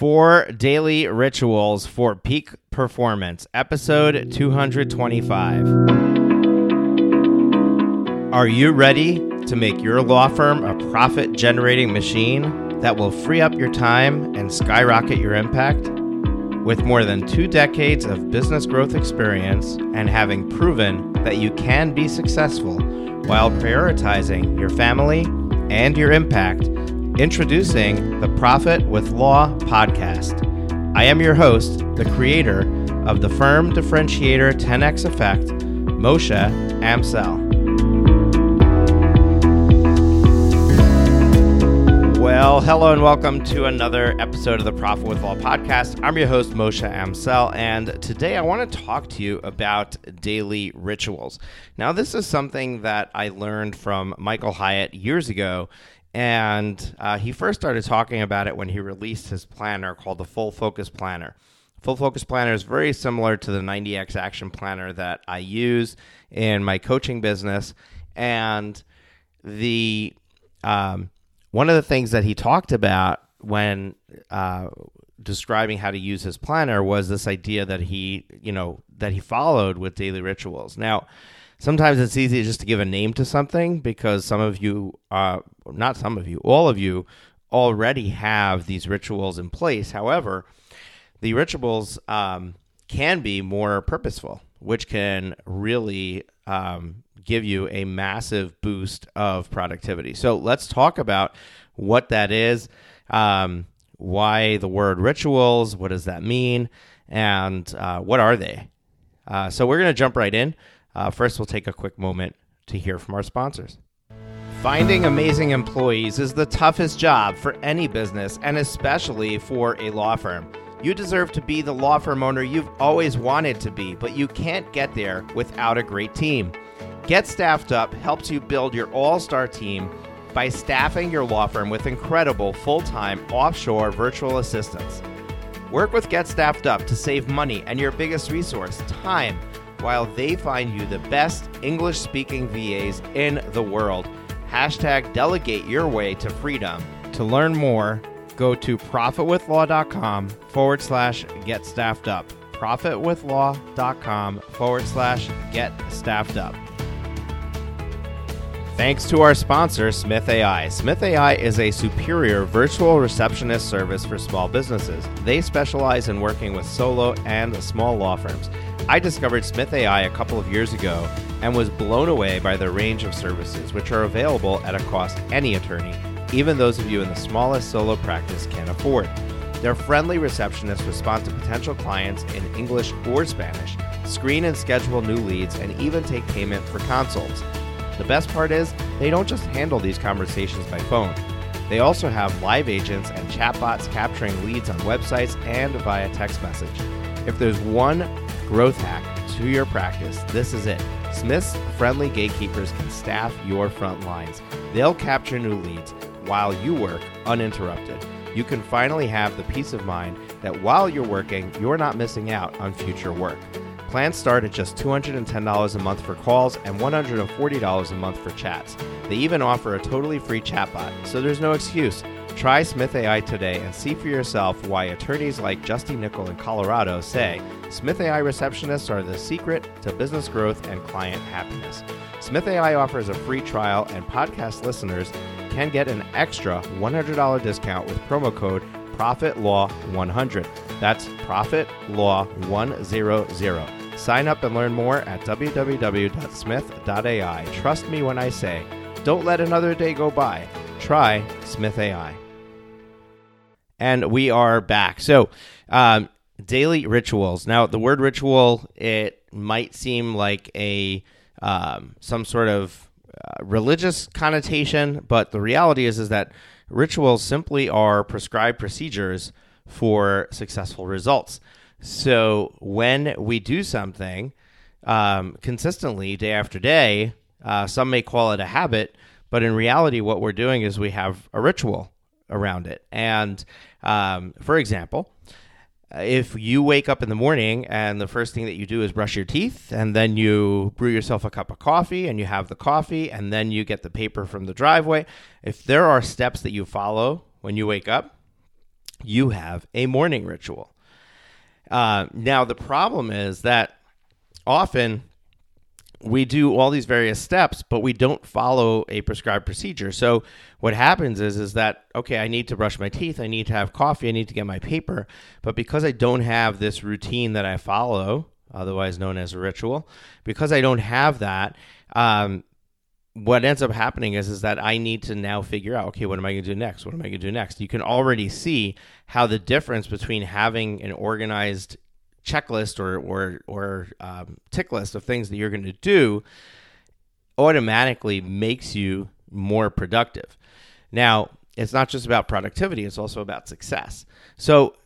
Four daily rituals for peak performance, episode 225. Are you ready to make your law firm a profit generating machine that will free up your time and skyrocket your impact? With more than two decades of business growth experience and having proven that you can be successful while prioritizing your family and your impact, introducing the Profit with Law podcast. I am your host, the creator of the firm differentiator 10x effect, Moshe Amsel. Well, hello and welcome to another episode of the Profit with Law podcast. I'm your host, Moshe Amsel, and today I want to talk to you about daily rituals. Now, this is something that I learned from Michael Hyatt years ago, and uh, he first started talking about it when he released his planner called the Full Focus Planner. Full Focus Planner is very similar to the 90X Action Planner that I use in my coaching business, and the um, one of the things that he talked about when uh, describing how to use his planner was this idea that he, you know, that he followed with daily rituals. Now, sometimes it's easy just to give a name to something because some of you, uh, not some of you, all of you already have these rituals in place. However, the rituals um, can be more purposeful, which can really um, give you a massive boost of productivity. So let's talk about what that is, um, why the word rituals, what does that mean, and uh, what are they? Uh, so we're going to jump right in. Uh, first, we'll take a quick moment to hear from our sponsors. Finding amazing employees is the toughest job for any business, and especially for a law firm. You deserve to be the law firm owner you've always wanted to be, but you can't get there without a great team. Get Staffed Up helps you build your all star team by staffing your law firm with incredible full time offshore virtual assistants. Work with Get Staffed Up to save money and your biggest resource, time, while they find you the best English speaking VAs in the world. Hashtag delegate your way to freedom. To learn more, go to profitwithlaw.com forward slash get staffed up. Profitwithlaw.com forward slash get staffed up. Thanks to our sponsor, Smith AI. Smith AI is a superior virtual receptionist service for small businesses. They specialize in working with solo and small law firms. I discovered Smith AI a couple of years ago and was blown away by their range of services, which are available at a cost any attorney, even those of you in the smallest solo practice, can afford. Their friendly receptionists respond to potential clients in English or Spanish, screen and schedule new leads, and even take payment for consults. The best part is, they don't just handle these conversations by phone. They also have live agents and chatbots capturing leads on websites and via text message. If there's one growth hack to your practice, this is it. Smith's friendly gatekeepers can staff your front lines. They'll capture new leads while you work uninterrupted. You can finally have the peace of mind that while you're working, you're not missing out on future work. Plans start at just $210 a month for calls and $140 a month for chats. They even offer a totally free chatbot, so there's no excuse. Try Smith AI today and see for yourself why attorneys like Justy Nickel in Colorado say Smith AI receptionists are the secret to business growth and client happiness. Smith AI offers a free trial, and podcast listeners can get an extra $100 discount with promo code ProfitLaw100. That's ProfitLaw100. Sign up and learn more at www.smith.ai. Trust me when I say, don't let another day go by. Try Smith AI. And we are back. So, um, daily rituals. Now, the word ritual it might seem like a um, some sort of uh, religious connotation, but the reality is is that rituals simply are prescribed procedures for successful results. So when we do something um, consistently day after day, uh, some may call it a habit, but in reality, what we're doing is we have a ritual around it. And um, for example, if you wake up in the morning and the first thing that you do is brush your teeth, and then you brew yourself a cup of coffee and you have the coffee, and then you get the paper from the driveway, if there are steps that you follow when you wake up, you have a morning ritual. Uh, now, the problem is that often we do all these various steps, but we don't follow a prescribed procedure. So what happens is is that okay, I need to brush my teeth, I need to have coffee, I need to get my paper, but because I don't have this routine that I follow, otherwise known as a ritual, because I don't have that, um, what ends up happening is is that I need to now figure out okay, what am I going to do next? What am I going to do next? You can already see how the difference between having an organized checklist or or or um, tick list of things that you're going to do automatically makes you more productive. Now, it's not just about productivity; it's also about success. So,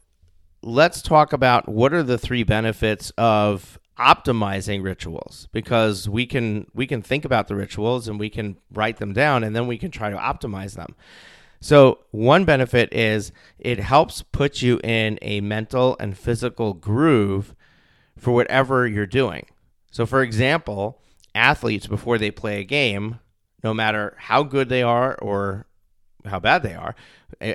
let's talk about what are the three benefits of optimizing rituals because we can we can think about the rituals and we can write them down and then we can try to optimize them. So, one benefit is it helps put you in a mental and physical groove for whatever you're doing. So, for example, athletes, before they play a game, no matter how good they are or how bad they are,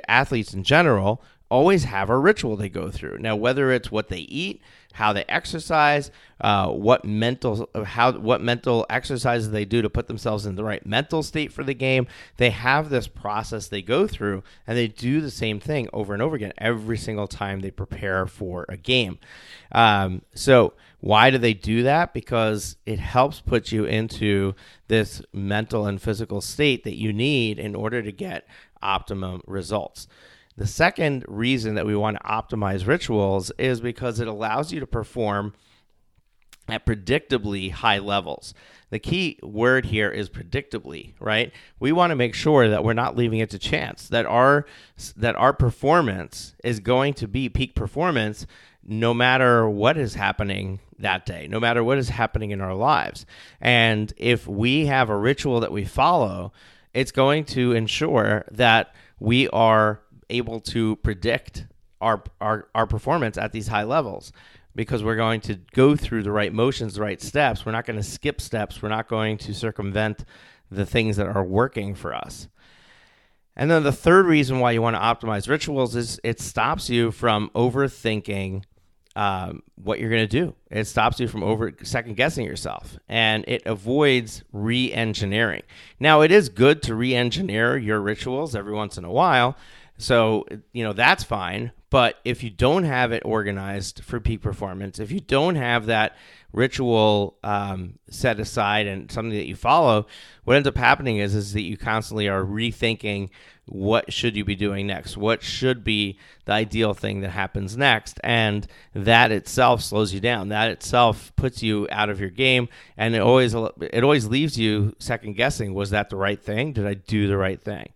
athletes in general always have a ritual they go through. Now, whether it's what they eat, how they exercise, uh, what mental how what mental exercises they do to put themselves in the right mental state for the game. They have this process they go through, and they do the same thing over and over again every single time they prepare for a game. Um, so why do they do that? Because it helps put you into this mental and physical state that you need in order to get optimum results. The second reason that we want to optimize rituals is because it allows you to perform at predictably high levels. The key word here is predictably, right? We want to make sure that we're not leaving it to chance, that our that our performance is going to be peak performance no matter what is happening that day, no matter what is happening in our lives. And if we have a ritual that we follow, it's going to ensure that we are able to predict our, our, our performance at these high levels because we're going to go through the right motions, the right steps. We're not going to skip steps. We're not going to circumvent the things that are working for us. And then the third reason why you want to optimize rituals is it stops you from overthinking um, what you're going to do. It stops you from over second guessing yourself and it avoids re engineering. Now, it is good to re engineer your rituals every once in a while so, you know, that's fine. But if you don't have it organized for peak performance, if you don't have that ritual um, set aside and something that you follow, what ends up happening is, is that you constantly are rethinking what should you be doing next? What should be the ideal thing that happens next? And that itself slows you down. That itself puts you out of your game. And it always, it always leaves you second guessing. Was that the right thing? Did I do the right thing?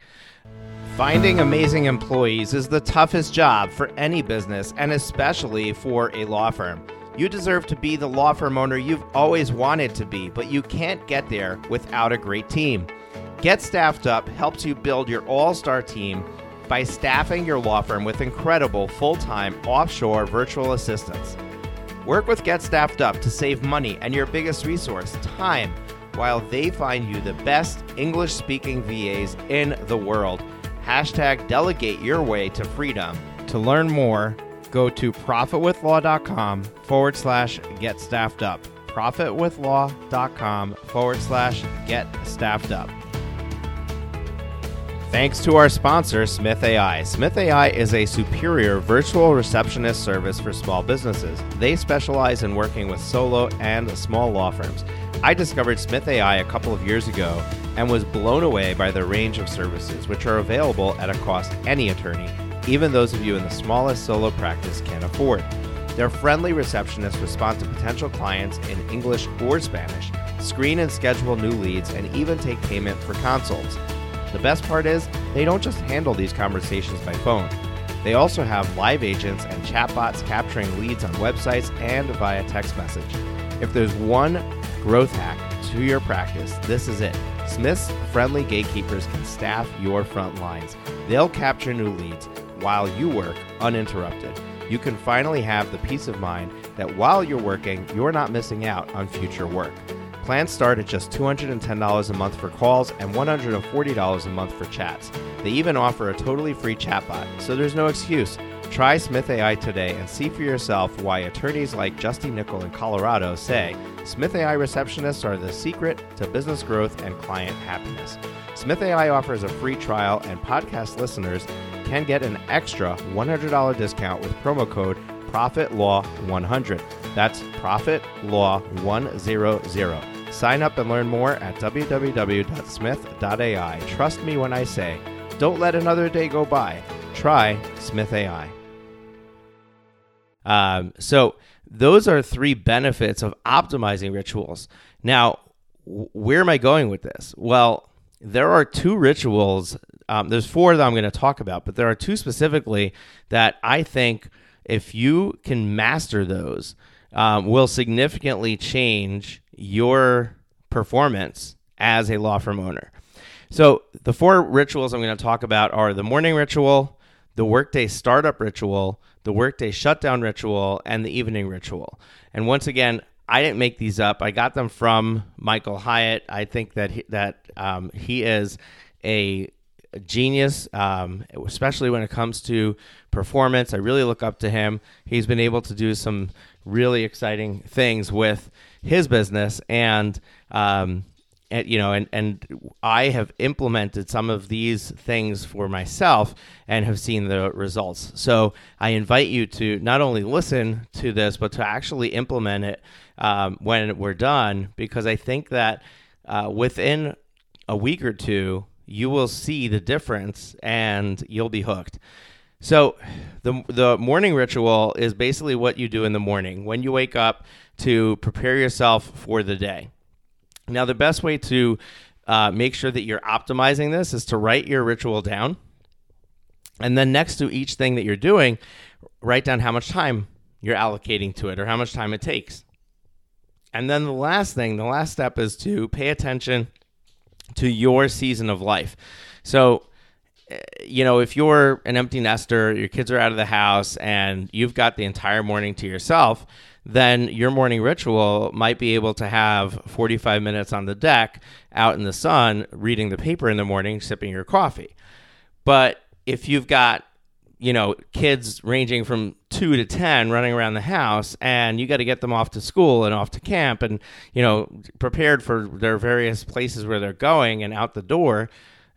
Finding amazing employees is the toughest job for any business, and especially for a law firm. You deserve to be the law firm owner you've always wanted to be, but you can't get there without a great team. Get Staffed Up helps you build your all star team by staffing your law firm with incredible full time offshore virtual assistants. Work with Get Staffed Up to save money and your biggest resource, time, while they find you the best English speaking VAs in the world. Hashtag delegate your way to freedom. To learn more, go to profitwithlaw.com forward slash get staffed up. Profitwithlaw.com forward slash get staffed up. Thanks to our sponsor, Smith AI. Smith AI is a superior virtual receptionist service for small businesses. They specialize in working with solo and small law firms. I discovered Smith AI a couple of years ago and was blown away by the range of services, which are available at a cost any attorney, even those of you in the smallest solo practice, can afford. Their friendly receptionists respond to potential clients in English or Spanish, screen and schedule new leads, and even take payment for consults. The best part is, they don't just handle these conversations by phone. They also have live agents and chatbots capturing leads on websites and via text message. If there's one growth hack to your practice, this is it. Smith's friendly gatekeepers can staff your front lines. They'll capture new leads while you work uninterrupted. You can finally have the peace of mind that while you're working, you're not missing out on future work. Plans start at just $210 a month for calls and $140 a month for chats. They even offer a totally free chatbot, so there's no excuse. Try Smith AI today and see for yourself why attorneys like Justy Nickel in Colorado say Smith AI receptionists are the secret to business growth and client happiness. Smith AI offers a free trial, and podcast listeners can get an extra $100 discount with promo code ProfitLaw100. That's ProfitLaw100. Sign up and learn more at www.smith.ai. Trust me when I say, don't let another day go by. Try Smith AI. Um, so, those are three benefits of optimizing rituals. Now, where am I going with this? Well, there are two rituals. Um, there's four that I'm going to talk about, but there are two specifically that I think if you can master those, um, will significantly change your performance as a law firm owner. So, the four rituals I'm going to talk about are the morning ritual, the workday startup ritual, the workday shutdown ritual, and the evening ritual. And once again, I didn't make these up. I got them from Michael Hyatt. I think that he, that um, he is a genius, um, especially when it comes to performance. I really look up to him. He's been able to do some really exciting things with his business, and um, and, you know, and, and I have implemented some of these things for myself and have seen the results. So I invite you to not only listen to this, but to actually implement it um, when we're done, because I think that uh, within a week or two, you will see the difference and you'll be hooked. So, the the morning ritual is basically what you do in the morning when you wake up to prepare yourself for the day. Now, the best way to uh, make sure that you're optimizing this is to write your ritual down. And then next to each thing that you're doing, write down how much time you're allocating to it or how much time it takes. And then the last thing, the last step is to pay attention to your season of life. So, eh, you know, if you're an empty nester, your kids are out of the house, and you've got the entire morning to yourself, then your morning ritual might be able to have 45 minutes on the deck out in the sun reading the paper in the morning, sipping your coffee. But if you've got you know kids ranging from 2 to 10 running around the house and you got to get them off to school and off to camp and you know prepared for their various places where they're going and out the door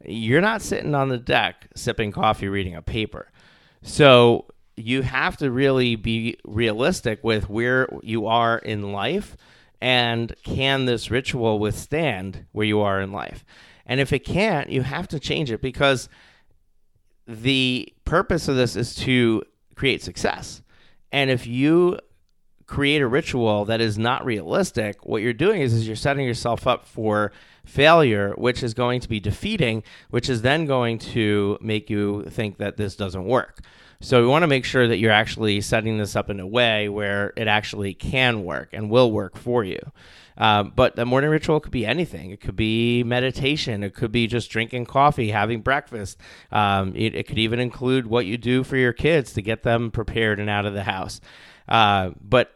you're not sitting on the deck sipping coffee reading a paper so you have to really be realistic with where you are in life and can this ritual withstand where you are in life. And if it can't, you have to change it because the purpose of this is to create success. And if you create a ritual that is not realistic, what you're doing is, is you're setting yourself up for failure, which is going to be defeating, which is then going to make you think that this doesn't work. So we want to make sure that you're actually setting this up in a way where it actually can work and will work for you. Um, but the morning ritual could be anything. It could be meditation. It could be just drinking coffee, having breakfast. Um, it, it, could even include what you do for your kids to get them prepared and out of the house. Uh, but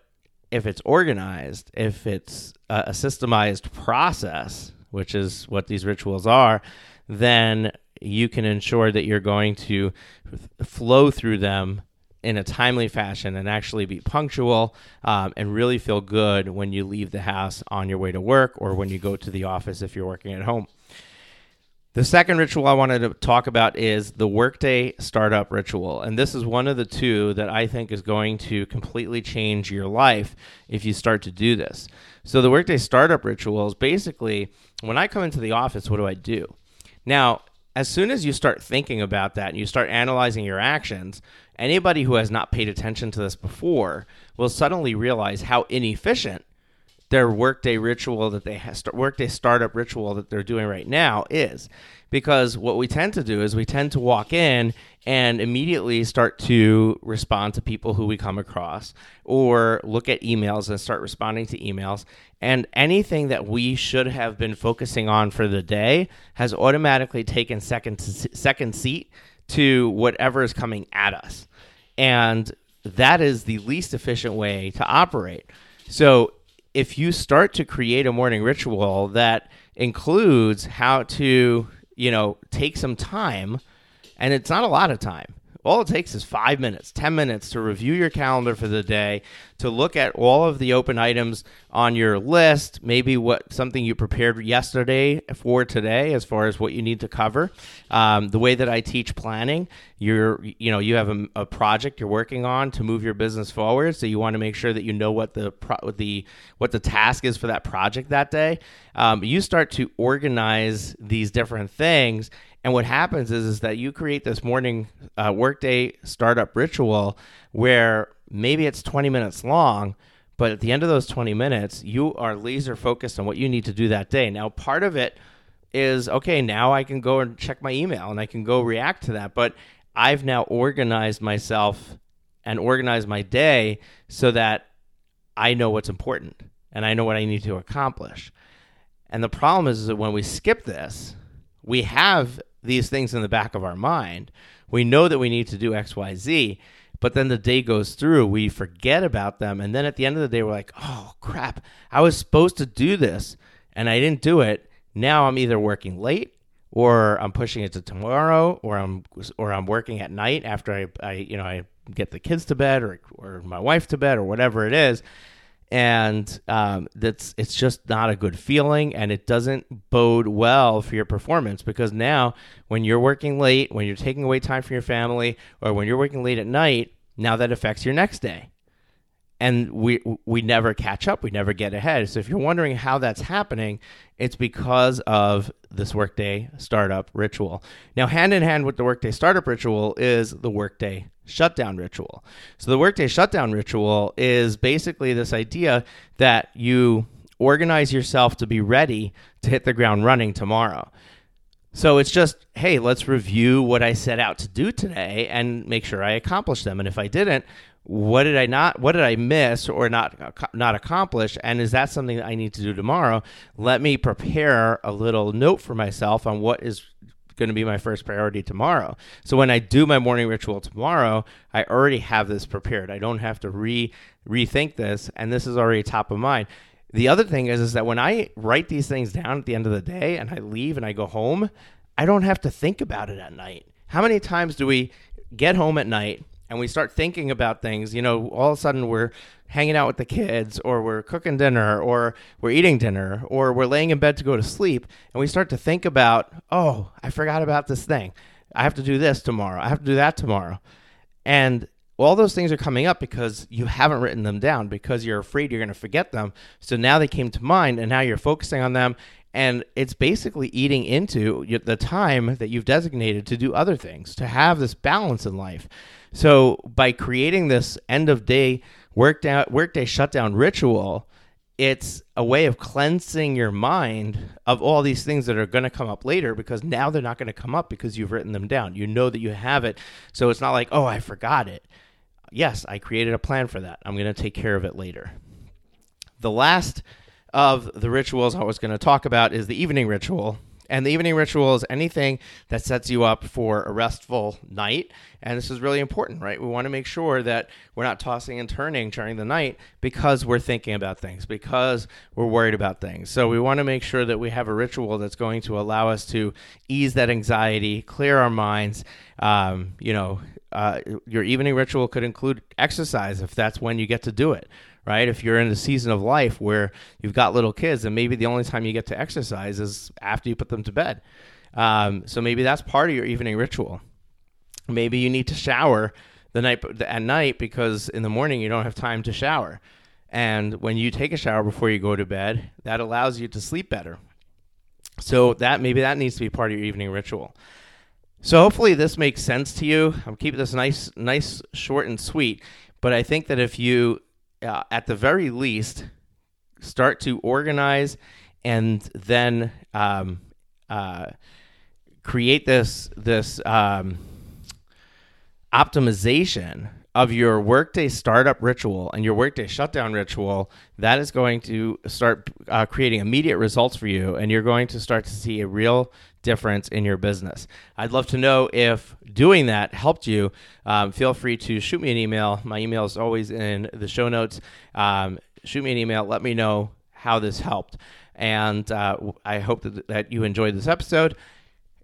if it's organized, if it's a, a systemized process, which is what these rituals are, then you can ensure that you're going to flow through them in a timely fashion and actually be punctual um, and really feel good when you leave the house on your way to work or when you go to the office if you're working at home. The second ritual I wanted to talk about is the workday startup ritual. And this is one of the two that I think is going to completely change your life if you start to do this. So, the workday startup ritual is basically when I come into the office, what do I do? Now, as soon as you start thinking about that and you start analyzing your actions, anybody who has not paid attention to this before will suddenly realize how inefficient their workday ritual that they have, workday startup ritual that they're doing right now is because what we tend to do is we tend to walk in and immediately start to respond to people who we come across or look at emails and start responding to emails. And anything that we should have been focusing on for the day has automatically taken second second seat to whatever is coming at us. And that is the least efficient way to operate. So if you start to create a morning ritual that includes how to, you know, take some time, and it's not a lot of time, all it takes is five minutes, 10 minutes to review your calendar for the day, to look at all of the open items on your list, maybe what something you prepared yesterday for today as far as what you need to cover. Um, the way that I teach planning, you're, you know, you have a, a, project you're working on to move your business forward. So you want to make sure that you know what the, pro- the, what the task is for that project that day. Um, you start to organize these different things and what happens is, is that you create this morning uh, workday startup ritual where maybe it's 20 minutes long, but at the end of those 20 minutes, you are laser focused on what you need to do that day. Now, part of it is okay, now I can go and check my email and I can go react to that. But I've now organized myself and organized my day so that I know what's important and I know what I need to accomplish. And the problem is, is that when we skip this, we have these things in the back of our mind. We know that we need to do X, Y, Z, but then the day goes through, we forget about them. And then at the end of the day, we're like, oh, crap, I was supposed to do this and I didn't do it. Now I'm either working late or I'm pushing it to tomorrow or I'm or I'm working at night after I, I you know I get the kids to bed or or my wife to bed or whatever it is and um, that's it's just not a good feeling and it doesn't bode well for your performance because now when you're working late when you're taking away time from your family or when you're working late at night now that affects your next day. And we we never catch up we never get ahead. So if you're wondering how that's happening it's because of this workday startup ritual. Now hand in hand with the workday startup ritual is the workday shutdown ritual. So the workday shutdown ritual is basically this idea that you organize yourself to be ready to hit the ground running tomorrow. So it's just, hey, let's review what I set out to do today and make sure I accomplish them. And if I didn't, what did I not what did I miss or not not accomplish and is that something that I need to do tomorrow? Let me prepare a little note for myself on what is going to be my first priority tomorrow. So when I do my morning ritual tomorrow, I already have this prepared. I don't have to re rethink this, and this is already top of mind. The other thing is, is that when I write these things down at the end of the day and I leave and I go home, I don't have to think about it at night. How many times do we get home at night and we start thinking about things? You know, all of a sudden we're hanging out with the kids or we're cooking dinner or we're eating dinner or we're laying in bed to go to sleep and we start to think about, oh, I forgot about this thing. I have to do this tomorrow. I have to do that tomorrow. And all those things are coming up because you haven't written them down because you're afraid you're going to forget them. So now they came to mind and now you're focusing on them and it's basically eating into the time that you've designated to do other things, to have this balance in life. So by creating this end of day workday workday shutdown ritual, it's a way of cleansing your mind of all these things that are going to come up later because now they're not going to come up because you've written them down. You know that you have it. So it's not like, "Oh, I forgot it." Yes, I created a plan for that. I'm going to take care of it later. The last of the rituals I was going to talk about is the evening ritual, and the evening ritual is anything that sets you up for a restful night. And this is really important, right? We want to make sure that we're not tossing and turning during the night because we're thinking about things, because we're worried about things. So we want to make sure that we have a ritual that's going to allow us to ease that anxiety, clear our minds. Um, you know, uh, your evening ritual could include exercise if that's when you get to do it right? If you're in a season of life where you've got little kids, and maybe the only time you get to exercise is after you put them to bed. Um, so maybe that's part of your evening ritual. Maybe you need to shower the night at night because in the morning you don't have time to shower. And when you take a shower before you go to bed, that allows you to sleep better. So that maybe that needs to be part of your evening ritual. So hopefully this makes sense to you. I'm keeping this nice, nice, short and sweet. But I think that if you uh, at the very least, start to organize and then um, uh, create this this um, optimization of your workday startup ritual and your workday shutdown ritual, that is going to start uh, creating immediate results for you, and you're going to start to see a real difference in your business. I'd love to know if doing that helped you. Um, feel free to shoot me an email. My email is always in the show notes. Um, shoot me an email. Let me know how this helped. And uh, I hope that, that you enjoyed this episode.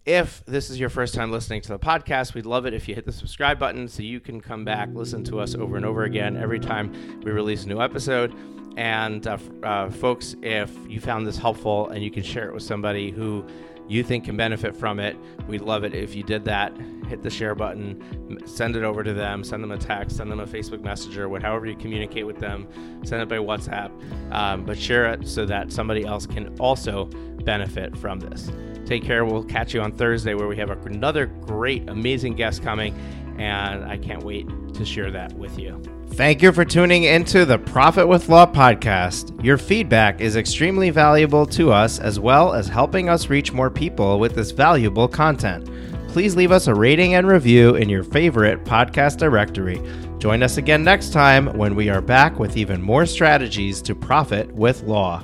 If this is your first time listening to the podcast, we'd love it if you hit the subscribe button so you can come back, listen to us over and over again every time we release a new episode. And uh, uh, folks, if you found this helpful and you can share it with somebody who you think can benefit from it, we'd love it if you did that. Hit the share button, send it over to them, send them a text, send them a Facebook Messenger, however you communicate with them, send it by WhatsApp, um, but share it so that somebody else can also benefit from this. Take care. We'll catch you on Thursday where we have another great, amazing guest coming, and I can't wait to share that with you. Thank you for tuning into the Profit with Law podcast. Your feedback is extremely valuable to us as well as helping us reach more people with this valuable content. Please leave us a rating and review in your favorite podcast directory. Join us again next time when we are back with even more strategies to profit with law.